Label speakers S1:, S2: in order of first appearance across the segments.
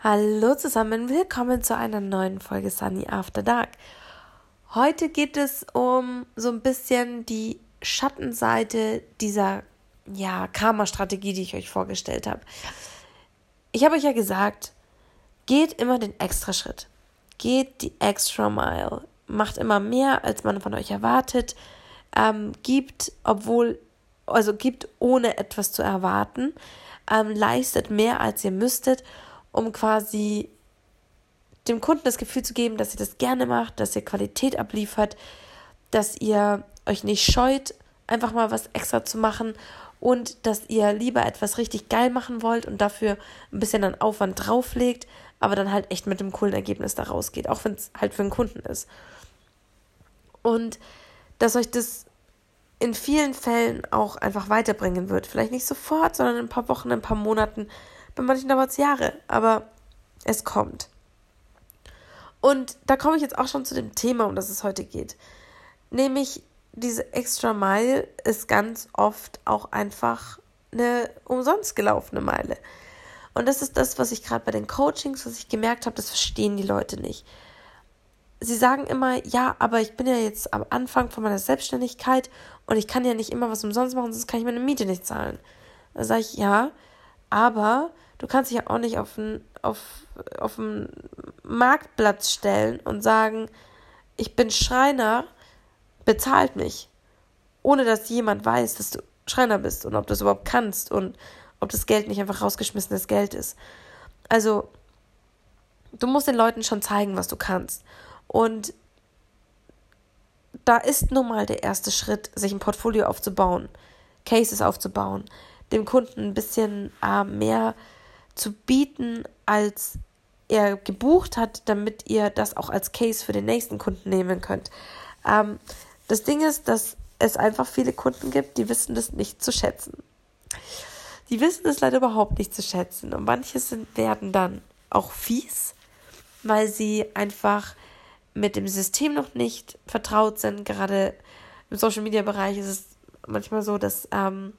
S1: Hallo zusammen, willkommen zu einer neuen Folge Sunny After Dark. Heute geht es um so ein bisschen die Schattenseite dieser ja, Karma-Strategie, die ich euch vorgestellt habe. Ich habe euch ja gesagt, geht immer den extra Schritt. Geht die extra Mile. Macht immer mehr, als man von euch erwartet. Ähm, gibt, obwohl, also gibt ohne etwas zu erwarten. Ähm, leistet mehr, als ihr müsstet um quasi dem Kunden das Gefühl zu geben, dass ihr das gerne macht, dass ihr Qualität abliefert, dass ihr euch nicht scheut, einfach mal was extra zu machen und dass ihr lieber etwas richtig geil machen wollt und dafür ein bisschen an Aufwand drauflegt, aber dann halt echt mit einem coolen Ergebnis da rausgeht, auch wenn es halt für einen Kunden ist. Und dass euch das in vielen Fällen auch einfach weiterbringen wird. Vielleicht nicht sofort, sondern in ein paar Wochen, in ein paar Monaten, bei manchen dauert es Jahre, aber es kommt. Und da komme ich jetzt auch schon zu dem Thema, um das es heute geht. Nämlich diese Extra Mile ist ganz oft auch einfach eine umsonst gelaufene Meile. Und das ist das, was ich gerade bei den Coachings, was ich gemerkt habe, das verstehen die Leute nicht. Sie sagen immer, ja, aber ich bin ja jetzt am Anfang von meiner Selbstständigkeit und ich kann ja nicht immer was umsonst machen, sonst kann ich meine Miete nicht zahlen. Da sage ich, ja, aber du kannst dich ja auch nicht auf einen auf, auf Marktplatz stellen und sagen, ich bin Schreiner, bezahlt mich. Ohne dass jemand weiß, dass du Schreiner bist und ob du es überhaupt kannst und ob das Geld nicht einfach rausgeschmissenes Geld ist. Also, du musst den Leuten schon zeigen, was du kannst. Und da ist nun mal der erste Schritt, sich ein Portfolio aufzubauen, Cases aufzubauen, dem Kunden ein bisschen äh, mehr zu bieten, als er gebucht hat, damit ihr das auch als Case für den nächsten Kunden nehmen könnt. Ähm, das Ding ist, dass es einfach viele Kunden gibt, die wissen das nicht zu schätzen. Die wissen das leider überhaupt nicht zu schätzen. Und manche sind, werden dann auch fies, weil sie einfach mit dem System noch nicht vertraut sind. Gerade im Social Media Bereich ist es manchmal so, dass ähm,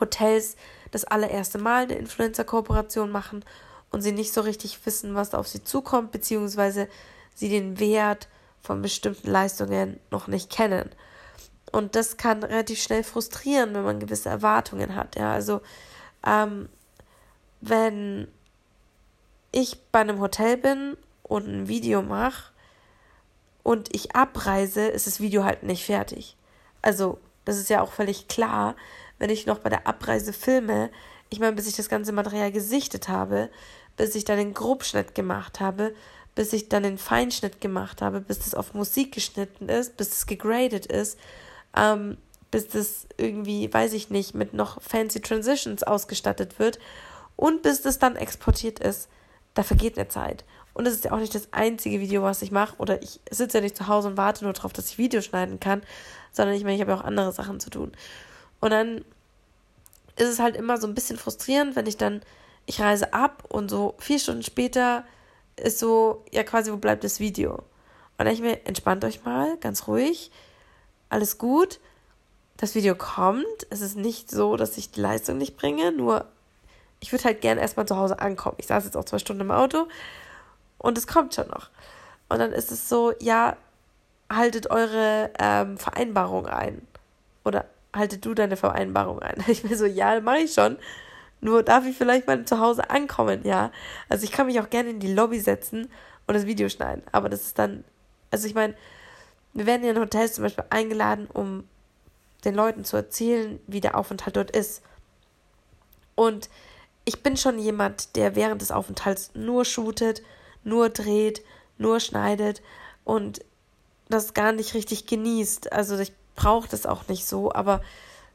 S1: Hotels das allererste Mal eine Influencer-Kooperation machen und sie nicht so richtig wissen, was auf sie zukommt, beziehungsweise sie den Wert von bestimmten Leistungen noch nicht kennen. Und das kann relativ schnell frustrieren, wenn man gewisse Erwartungen hat. Ja, also ähm, wenn ich bei einem Hotel bin und ein Video mache und ich abreise, ist das Video halt nicht fertig. Also das ist ja auch völlig klar, wenn ich noch bei der Abreise filme, ich meine, bis ich das ganze Material gesichtet habe, bis ich dann den Grobschnitt gemacht habe, bis ich dann den Feinschnitt gemacht habe, bis das auf Musik geschnitten ist, bis es gegradet ist, ähm, bis das irgendwie, weiß ich nicht, mit noch fancy Transitions ausgestattet wird und bis das dann exportiert ist, da vergeht eine Zeit. Und das ist ja auch nicht das einzige Video, was ich mache. Oder ich sitze ja nicht zu Hause und warte nur darauf, dass ich Videos schneiden kann, sondern ich meine, ich habe ja auch andere Sachen zu tun. Und dann ist es halt immer so ein bisschen frustrierend, wenn ich dann, ich reise ab und so vier Stunden später ist so, ja quasi, wo bleibt das Video? Und dann ich mir, entspannt euch mal, ganz ruhig, alles gut. Das Video kommt. Es ist nicht so, dass ich die Leistung nicht bringe, nur ich würde halt gerne erstmal zu Hause ankommen. Ich saß jetzt auch zwei Stunden im Auto und es kommt schon noch. Und dann ist es so, ja, haltet eure ähm, Vereinbarung ein. Oder haltet du deine Vereinbarung ein? Ich bin so, ja, mache ich schon. Nur darf ich vielleicht mal zu Hause ankommen, ja. Also ich kann mich auch gerne in die Lobby setzen und das Video schneiden. Aber das ist dann, also ich meine, wir werden ja in Hotels zum Beispiel eingeladen, um den Leuten zu erzählen, wie der Aufenthalt dort ist. Und ich bin schon jemand, der während des Aufenthalts nur shootet, nur dreht, nur schneidet und das gar nicht richtig genießt. Also ich brauche das auch nicht so, aber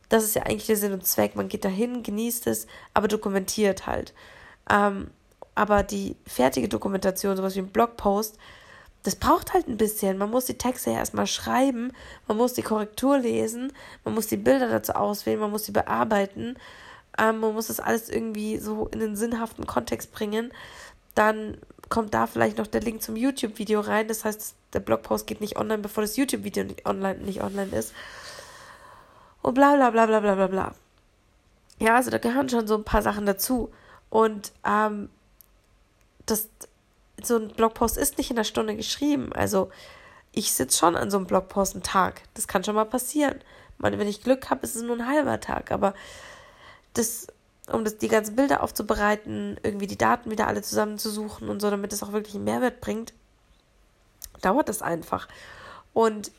S1: das ist ja eigentlich der Sinn und Zweck. Man geht dahin, genießt es, aber dokumentiert halt. Ähm, aber die fertige Dokumentation, sowas wie ein Blogpost, das braucht halt ein bisschen. Man muss die Texte ja erstmal schreiben, man muss die Korrektur lesen, man muss die Bilder dazu auswählen, man muss sie bearbeiten, ähm, man muss das alles irgendwie so in den sinnhaften Kontext bringen. Dann kommt da vielleicht noch der Link zum YouTube-Video rein. Das heißt, der Blogpost geht nicht online, bevor das YouTube-Video nicht online, nicht online ist. Und bla bla bla bla bla bla bla. Ja, also da gehören schon so ein paar Sachen dazu. Und ähm, das, so ein Blogpost ist nicht in einer Stunde geschrieben. Also ich sitze schon an so einem Blogpost einen Tag. Das kann schon mal passieren. meine, wenn ich Glück habe, ist es nur ein halber Tag. Aber das, um das, die ganzen Bilder aufzubereiten, irgendwie die Daten wieder alle zusammenzusuchen und so, damit es auch wirklich einen Mehrwert bringt, dauert das einfach. Und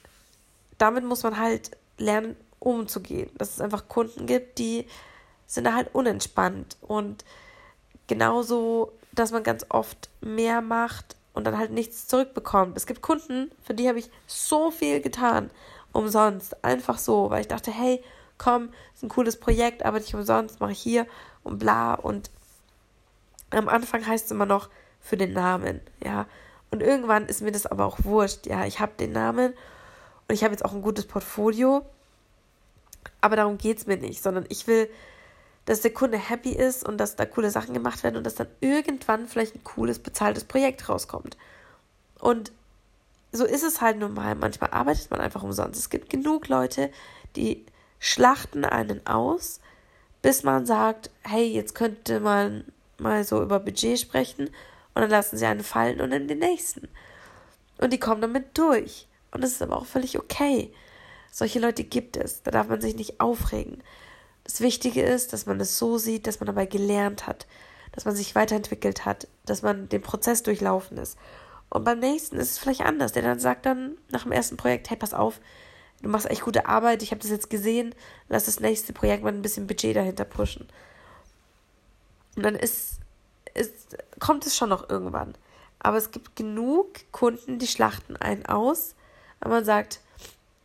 S1: damit muss man halt lernen, umzugehen. Dass es einfach Kunden gibt, die sind halt unentspannt. Und genauso, dass man ganz oft mehr macht und dann halt nichts zurückbekommt. Es gibt Kunden, für die habe ich so viel getan, umsonst, einfach so, weil ich dachte, hey, komm, ist ein cooles Projekt, arbeite ich umsonst, mache ich hier und bla. Und am Anfang heißt es immer noch für den Namen, ja. Und irgendwann ist mir das aber auch wurscht, ja. Ich habe den Namen und ich habe jetzt auch ein gutes Portfolio, aber darum geht es mir nicht, sondern ich will, dass der Kunde happy ist und dass da coole Sachen gemacht werden und dass dann irgendwann vielleicht ein cooles, bezahltes Projekt rauskommt. Und so ist es halt normal. Manchmal arbeitet man einfach umsonst. Es gibt genug Leute, die schlachten einen aus, bis man sagt, hey, jetzt könnte man mal so über Budget sprechen und dann lassen sie einen fallen und in den nächsten. Und die kommen damit durch. Und das ist aber auch völlig okay. Solche Leute gibt es. Da darf man sich nicht aufregen. Das Wichtige ist, dass man es so sieht, dass man dabei gelernt hat, dass man sich weiterentwickelt hat, dass man den Prozess durchlaufen ist. Und beim nächsten ist es vielleicht anders. Der dann sagt dann nach dem ersten Projekt, hey, pass auf, du machst echt gute Arbeit, ich habe das jetzt gesehen, lass das nächste Projekt mal ein bisschen Budget dahinter pushen. Und dann ist, ist, kommt es schon noch irgendwann. Aber es gibt genug Kunden, die schlachten einen aus, wenn man sagt,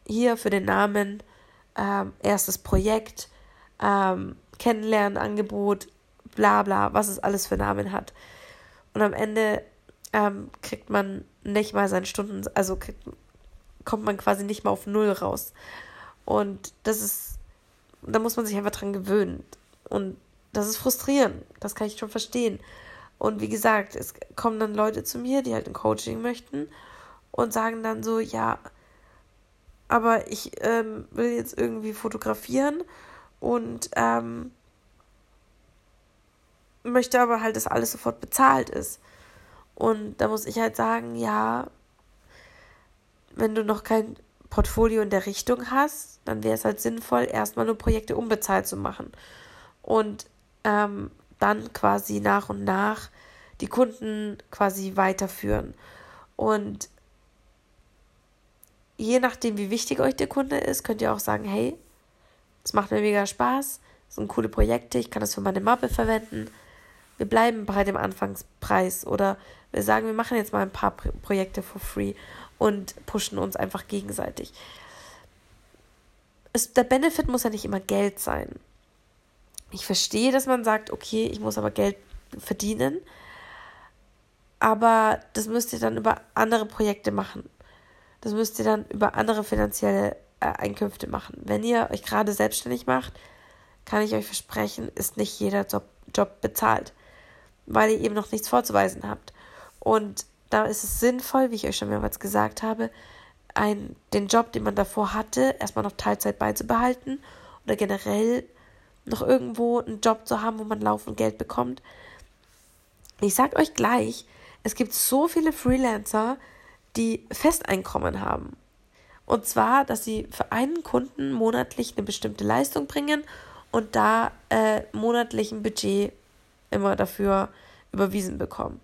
S1: hier für den Namen, ähm, erstes Projekt, ähm, Kennenlernangebot, bla bla, was es alles für Namen hat. Und am Ende ähm, kriegt man nicht mal seine Stunden, also kriegt, kommt man quasi nicht mal auf Null raus. Und das ist, da muss man sich einfach dran gewöhnen. Und das ist frustrierend, das kann ich schon verstehen. Und wie gesagt, es kommen dann Leute zu mir, die halt ein Coaching möchten und sagen dann so, ja, aber ich ähm, will jetzt irgendwie fotografieren und ähm, möchte aber halt, dass alles sofort bezahlt ist. Und da muss ich halt sagen, ja, wenn du noch kein Portfolio in der Richtung hast, dann wäre es halt sinnvoll, erstmal nur Projekte unbezahlt zu machen. Und ähm, dann quasi nach und nach die Kunden quasi weiterführen. Und je nachdem, wie wichtig euch der Kunde ist, könnt ihr auch sagen, hey, es macht mir mega Spaß, das sind coole Projekte, ich kann das für meine Mappe verwenden. Wir bleiben bei dem Anfangspreis oder wir sagen, wir machen jetzt mal ein paar Projekte for free und pushen uns einfach gegenseitig. Es, der Benefit muss ja nicht immer Geld sein. Ich verstehe, dass man sagt, okay, ich muss aber Geld verdienen, aber das müsst ihr dann über andere Projekte machen. Das müsst ihr dann über andere finanzielle äh, Einkünfte machen. Wenn ihr euch gerade selbstständig macht, kann ich euch versprechen, ist nicht jeder Job, Job bezahlt, weil ihr eben noch nichts vorzuweisen habt. Und da ist es sinnvoll, wie ich euch schon mehrmals gesagt habe, ein, den Job, den man davor hatte, erstmal noch Teilzeit beizubehalten oder generell noch irgendwo einen Job zu haben, wo man laufend Geld bekommt. Ich sag euch gleich, es gibt so viele Freelancer, die Festeinkommen haben. Und zwar, dass sie für einen Kunden monatlich eine bestimmte Leistung bringen und da äh, monatlich ein Budget immer dafür überwiesen bekommen.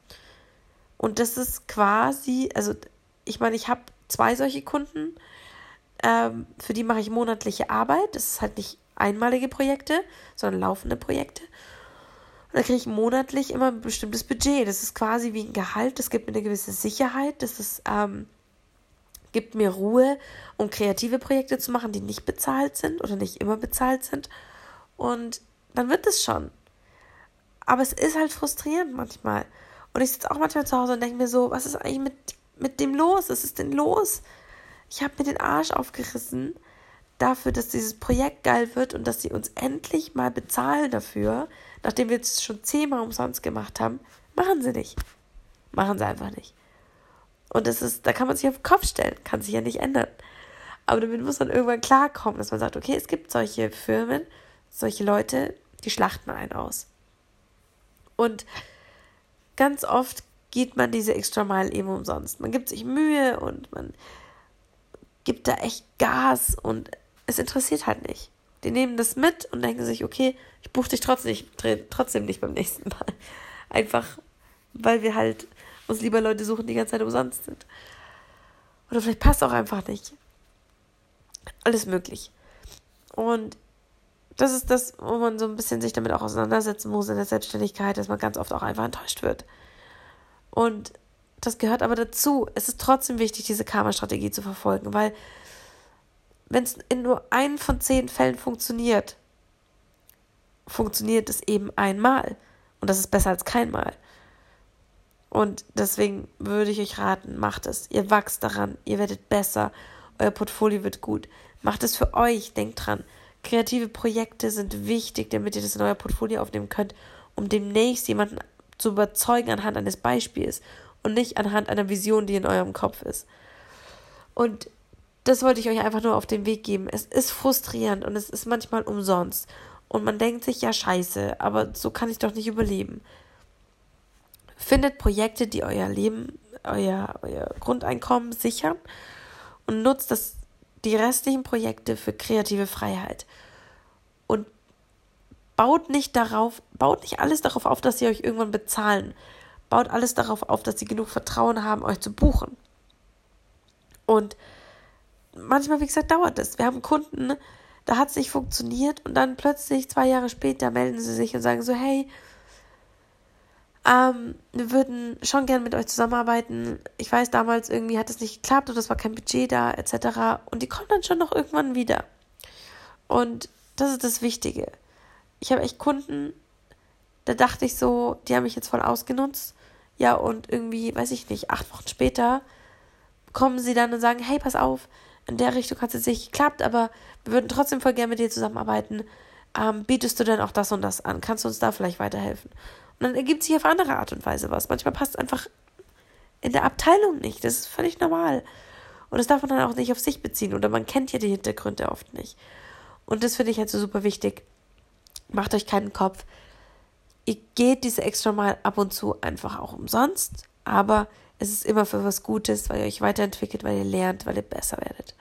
S1: Und das ist quasi, also ich meine, ich habe zwei solche Kunden, ähm, für die mache ich monatliche Arbeit. Das ist halt nicht einmalige Projekte, sondern laufende Projekte. Und da kriege ich monatlich immer ein bestimmtes Budget. Das ist quasi wie ein Gehalt. Das gibt mir eine gewisse Sicherheit. Das ist ähm, gibt mir Ruhe, um kreative Projekte zu machen, die nicht bezahlt sind oder nicht immer bezahlt sind. Und dann wird es schon. Aber es ist halt frustrierend manchmal. Und ich sitze auch manchmal zu Hause und denke mir so, was ist eigentlich mit, mit dem los? Was ist denn los? Ich habe mir den Arsch aufgerissen dafür, dass dieses Projekt geil wird und dass sie uns endlich mal bezahlen dafür, nachdem wir es schon zehnmal umsonst gemacht haben. Machen sie nicht. Machen sie einfach nicht. Und das ist, da kann man sich auf den Kopf stellen, kann sich ja nicht ändern. Aber damit muss man irgendwann klarkommen, dass man sagt, okay, es gibt solche Firmen, solche Leute, die schlachten einen aus. Und ganz oft geht man diese extra Mile eben umsonst. Man gibt sich Mühe und man gibt da echt Gas und es interessiert halt nicht. Die nehmen das mit und denken sich, okay, ich buche dich trotzdem nicht, trotzdem nicht beim nächsten Mal. Einfach, weil wir halt uns lieber Leute suchen, die die ganze Zeit umsonst sind. Oder vielleicht passt auch einfach nicht. Alles möglich. Und das ist das, wo man so ein bisschen sich damit auch auseinandersetzen muss in der Selbstständigkeit, dass man ganz oft auch einfach enttäuscht wird. Und das gehört aber dazu. Es ist trotzdem wichtig, diese Karma-Strategie zu verfolgen, weil wenn es in nur einem von zehn Fällen funktioniert, funktioniert es eben einmal. Und das ist besser als keinmal. Und deswegen würde ich euch raten, macht es. Ihr wachst daran, ihr werdet besser, euer Portfolio wird gut. Macht es für euch, denkt dran. Kreative Projekte sind wichtig, damit ihr das in euer Portfolio aufnehmen könnt, um demnächst jemanden zu überzeugen anhand eines Beispiels und nicht anhand einer Vision, die in eurem Kopf ist. Und das wollte ich euch einfach nur auf den Weg geben. Es ist frustrierend und es ist manchmal umsonst. Und man denkt sich, ja, scheiße, aber so kann ich doch nicht überleben. Findet Projekte, die euer Leben, euer, euer Grundeinkommen sichern und nutzt das, die restlichen Projekte für kreative Freiheit. Und baut nicht darauf, baut nicht alles darauf auf, dass sie euch irgendwann bezahlen. Baut alles darauf auf, dass sie genug Vertrauen haben, euch zu buchen. Und manchmal, wie gesagt, dauert es. Wir haben Kunden, da hat es nicht funktioniert und dann plötzlich zwei Jahre später melden sie sich und sagen so, hey, ähm, wir würden schon gern mit euch zusammenarbeiten. Ich weiß, damals irgendwie hat es nicht geklappt oder es war kein Budget da, etc. Und die kommen dann schon noch irgendwann wieder. Und das ist das Wichtige. Ich habe echt Kunden, da dachte ich so, die haben mich jetzt voll ausgenutzt. Ja, und irgendwie, weiß ich nicht, acht Wochen später kommen sie dann und sagen, hey, pass auf, in der Richtung hat es jetzt nicht geklappt, aber wir würden trotzdem voll gerne mit dir zusammenarbeiten. Ähm, bietest du denn auch das und das an? Kannst du uns da vielleicht weiterhelfen? Und dann ergibt sich auf andere Art und Weise was. Manchmal passt es einfach in der Abteilung nicht. Das ist völlig normal. Und das darf man dann auch nicht auf sich beziehen. Oder man kennt ja die Hintergründe oft nicht. Und das finde ich halt so super wichtig. Macht euch keinen Kopf. Ihr geht diese extra Mal ab und zu einfach auch umsonst. Aber es ist immer für was Gutes, weil ihr euch weiterentwickelt, weil ihr lernt, weil ihr besser werdet.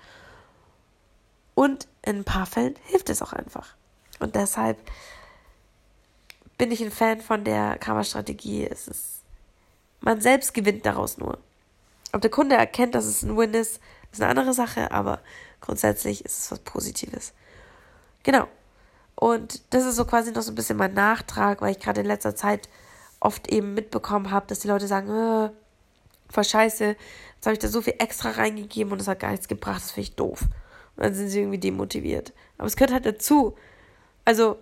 S1: Und in ein paar Fällen hilft es auch einfach. Und deshalb bin ich ein Fan von der Karma-Strategie. Es ist, man selbst gewinnt daraus nur. Ob der Kunde erkennt, dass es ein Win ist, ist eine andere Sache, aber grundsätzlich ist es was Positives. Genau. Und das ist so quasi noch so ein bisschen mein Nachtrag, weil ich gerade in letzter Zeit oft eben mitbekommen habe, dass die Leute sagen, äh, voll scheiße, jetzt habe ich da so viel extra reingegeben und es hat gar nichts gebracht, das finde ich doof. Und dann sind sie irgendwie demotiviert. Aber es gehört halt dazu. Also,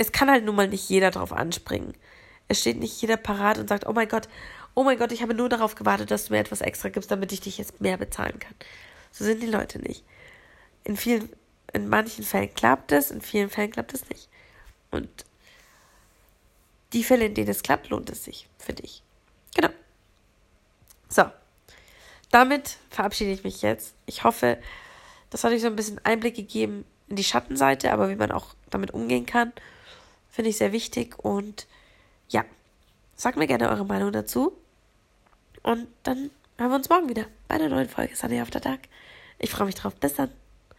S1: es kann halt nun mal nicht jeder drauf anspringen. Es steht nicht jeder parat und sagt, oh mein Gott, oh mein Gott, ich habe nur darauf gewartet, dass du mir etwas extra gibst, damit ich dich jetzt mehr bezahlen kann. So sind die Leute nicht. In vielen, in manchen Fällen klappt es, in vielen Fällen klappt es nicht. Und die Fälle, in denen es klappt, lohnt es sich für dich. Genau. So. Damit verabschiede ich mich jetzt. Ich hoffe, das hat euch so ein bisschen Einblick gegeben in die Schattenseite, aber wie man auch damit umgehen kann, finde ich sehr wichtig. Und ja, sagt mir gerne eure Meinung dazu. Und dann hören wir uns morgen wieder bei einer neuen Folge Sunday After Dark. Ich freue mich drauf. Bis dann.